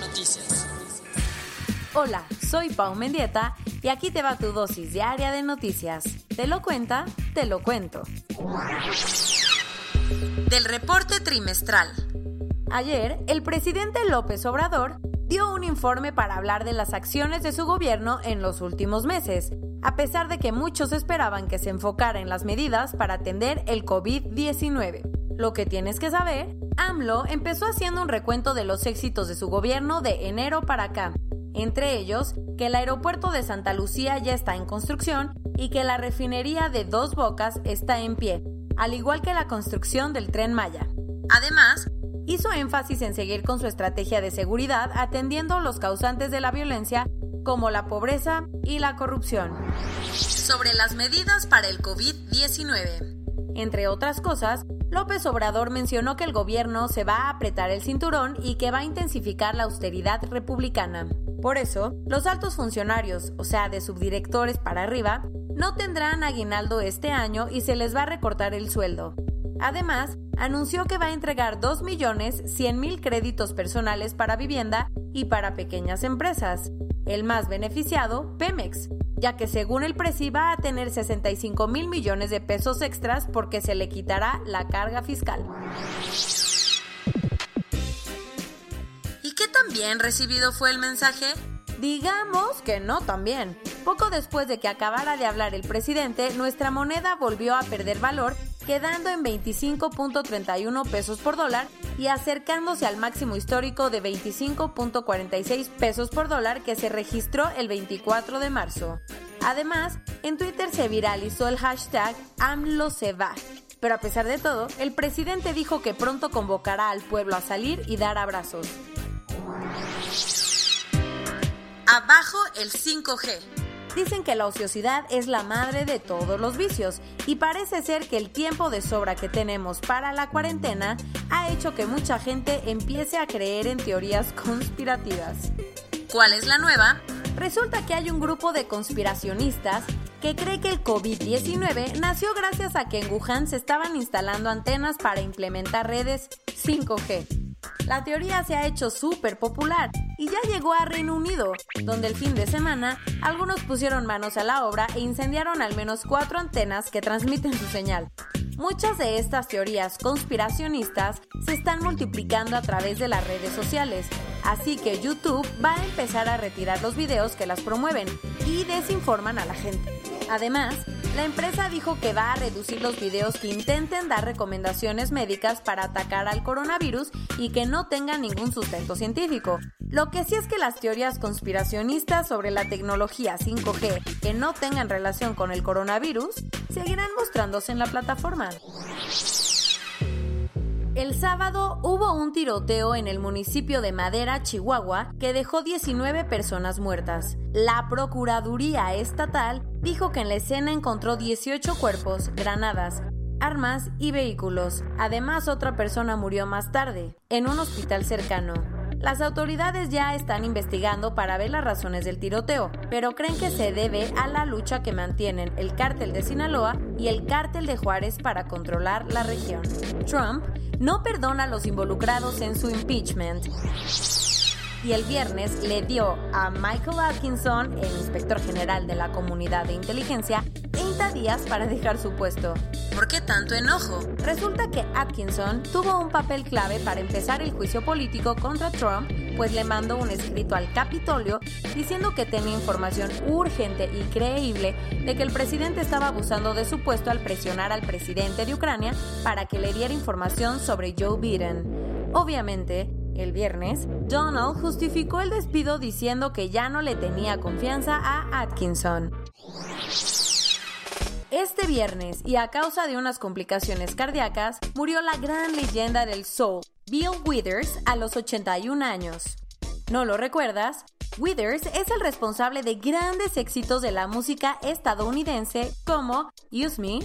Noticias. Hola, soy Pau Mendieta y aquí te va tu dosis diaria de noticias. Te lo cuenta, te lo cuento. Del reporte trimestral. Ayer, el presidente López Obrador dio un informe para hablar de las acciones de su gobierno en los últimos meses, a pesar de que muchos esperaban que se enfocara en las medidas para atender el COVID-19. Lo que tienes que saber, AMLO empezó haciendo un recuento de los éxitos de su gobierno de enero para acá, entre ellos que el aeropuerto de Santa Lucía ya está en construcción y que la refinería de Dos Bocas está en pie, al igual que la construcción del tren Maya. Además, hizo énfasis en seguir con su estrategia de seguridad atendiendo los causantes de la violencia como la pobreza y la corrupción. Sobre las medidas para el COVID-19. Entre otras cosas, López Obrador mencionó que el gobierno se va a apretar el cinturón y que va a intensificar la austeridad republicana. Por eso, los altos funcionarios, o sea, de subdirectores para arriba, no tendrán aguinaldo este año y se les va a recortar el sueldo. Además, anunció que va a entregar 2.100.000 créditos personales para vivienda y para pequeñas empresas. El más beneficiado, Pemex, ya que según el presi va a tener 65 mil millones de pesos extras porque se le quitará la carga fiscal. ¿Y qué tan bien recibido fue el mensaje? Digamos que no tan bien. Poco después de que acabara de hablar el presidente, nuestra moneda volvió a perder valor, quedando en 25.31 pesos por dólar y acercándose al máximo histórico de 25.46 pesos por dólar que se registró el 24 de marzo. Además, en Twitter se viralizó el hashtag AMLO se va. Pero a pesar de todo, el presidente dijo que pronto convocará al pueblo a salir y dar abrazos. Abajo el 5G. Dicen que la ociosidad es la madre de todos los vicios y parece ser que el tiempo de sobra que tenemos para la cuarentena ha hecho que mucha gente empiece a creer en teorías conspirativas. ¿Cuál es la nueva? Resulta que hay un grupo de conspiracionistas que cree que el COVID-19 nació gracias a que en Wuhan se estaban instalando antenas para implementar redes 5G. La teoría se ha hecho súper popular y ya llegó a Reino Unido, donde el fin de semana algunos pusieron manos a la obra e incendiaron al menos cuatro antenas que transmiten su señal. Muchas de estas teorías conspiracionistas se están multiplicando a través de las redes sociales, así que YouTube va a empezar a retirar los videos que las promueven y desinforman a la gente. Además, la empresa dijo que va a reducir los videos que intenten dar recomendaciones médicas para atacar al coronavirus y que no tengan ningún sustento científico. Lo que sí es que las teorías conspiracionistas sobre la tecnología 5G que no tengan relación con el coronavirus seguirán mostrándose en la plataforma. El sábado hubo un tiroteo en el municipio de Madera, Chihuahua, que dejó 19 personas muertas. La Procuraduría Estatal dijo que en la escena encontró 18 cuerpos, granadas, armas y vehículos. Además, otra persona murió más tarde, en un hospital cercano. Las autoridades ya están investigando para ver las razones del tiroteo, pero creen que se debe a la lucha que mantienen el cártel de Sinaloa y el cártel de Juárez para controlar la región. Trump no perdona a los involucrados en su impeachment y el viernes le dio a Michael Atkinson, el inspector general de la comunidad de inteligencia, 30 días para dejar su puesto. ¿Por qué tanto enojo? Resulta que Atkinson tuvo un papel clave para empezar el juicio político contra Trump, pues le mandó un escrito al Capitolio diciendo que tenía información urgente y creíble de que el presidente estaba abusando de su puesto al presionar al presidente de Ucrania para que le diera información sobre Joe Biden. Obviamente, el viernes, Donald justificó el despido diciendo que ya no le tenía confianza a Atkinson. Este viernes, y a causa de unas complicaciones cardíacas, murió la gran leyenda del soul, Bill Withers, a los 81 años. ¿No lo recuerdas? Withers es el responsable de grandes éxitos de la música estadounidense como Use Me,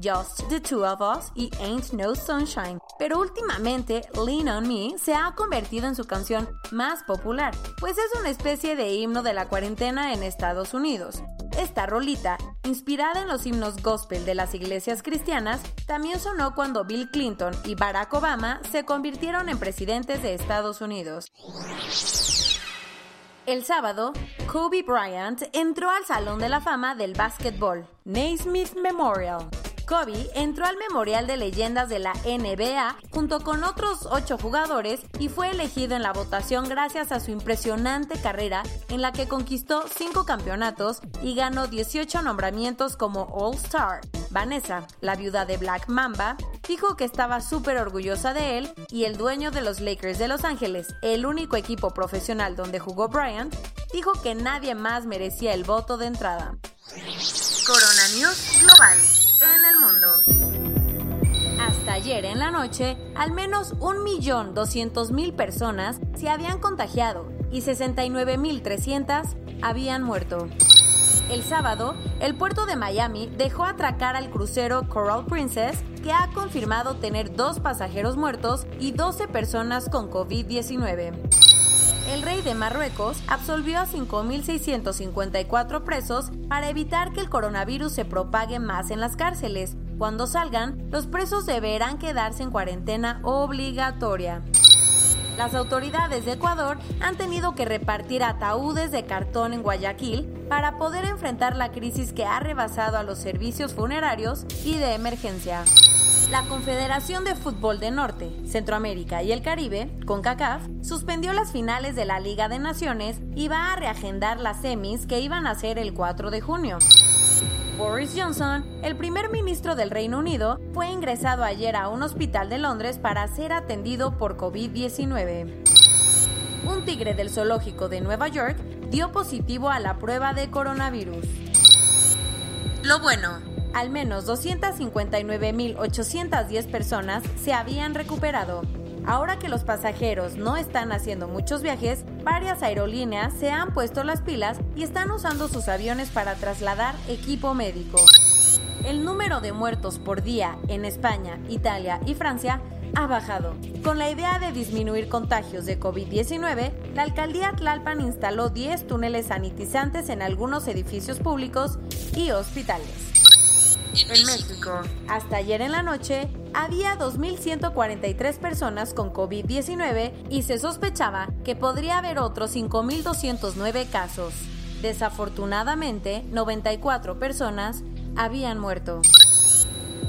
Just the Two of Us y Ain't No Sunshine. Pero últimamente, Lean on Me se ha convertido en su canción más popular, pues es una especie de himno de la cuarentena en Estados Unidos. Esta rolita, inspirada en los himnos gospel de las iglesias cristianas, también sonó cuando Bill Clinton y Barack Obama se convirtieron en presidentes de Estados Unidos. El sábado, Kobe Bryant entró al Salón de la Fama del Básquetbol, Naismith Memorial. Kobe entró al Memorial de Leyendas de la NBA junto con otros ocho jugadores y fue elegido en la votación gracias a su impresionante carrera en la que conquistó cinco campeonatos y ganó 18 nombramientos como All-Star. Vanessa, la viuda de Black Mamba, dijo que estaba súper orgullosa de él y el dueño de los Lakers de Los Ángeles, el único equipo profesional donde jugó Bryant, dijo que nadie más merecía el voto de entrada. Corona News Global. Hasta ayer en la noche, al menos 1.200.000 personas se habían contagiado y 69.300 habían muerto. El sábado, el puerto de Miami dejó atracar al crucero Coral Princess, que ha confirmado tener dos pasajeros muertos y 12 personas con COVID-19. El rey de Marruecos absolvió a 5.654 presos para evitar que el coronavirus se propague más en las cárceles. Cuando salgan, los presos deberán quedarse en cuarentena obligatoria. Las autoridades de Ecuador han tenido que repartir ataúdes de cartón en Guayaquil para poder enfrentar la crisis que ha rebasado a los servicios funerarios y de emergencia. La Confederación de Fútbol de Norte, Centroamérica y el Caribe, CONCACAF, suspendió las finales de la Liga de Naciones y va a reagendar las semis que iban a ser el 4 de junio. Boris Johnson, el primer ministro del Reino Unido, fue ingresado ayer a un hospital de Londres para ser atendido por COVID-19. Un tigre del zoológico de Nueva York dio positivo a la prueba de coronavirus. Lo bueno, al menos 259.810 personas se habían recuperado. Ahora que los pasajeros no están haciendo muchos viajes, varias aerolíneas se han puesto las pilas y están usando sus aviones para trasladar equipo médico. El número de muertos por día en España, Italia y Francia ha bajado. Con la idea de disminuir contagios de COVID-19, la alcaldía Tlalpan instaló 10 túneles sanitizantes en algunos edificios públicos y hospitales. En México, hasta ayer en la noche, había 2.143 personas con COVID-19 y se sospechaba que podría haber otros 5.209 casos. Desafortunadamente, 94 personas habían muerto.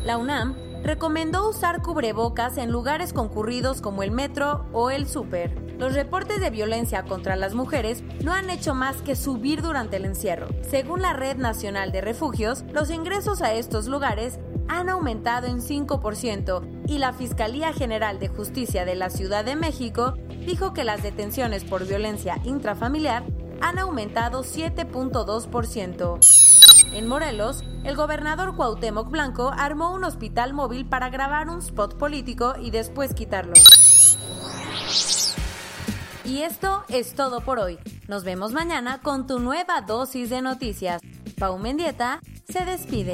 La UNAM recomendó usar cubrebocas en lugares concurridos como el metro o el súper. Los reportes de violencia contra las mujeres no han hecho más que subir durante el encierro. Según la Red Nacional de Refugios, los ingresos a estos lugares han aumentado en 5% y la Fiscalía General de Justicia de la Ciudad de México dijo que las detenciones por violencia intrafamiliar han aumentado 7.2%. En Morelos, el gobernador Cuauhtémoc Blanco armó un hospital móvil para grabar un spot político y después quitarlo. Y esto es todo por hoy. Nos vemos mañana con tu nueva dosis de noticias. Pau Mendieta se despide.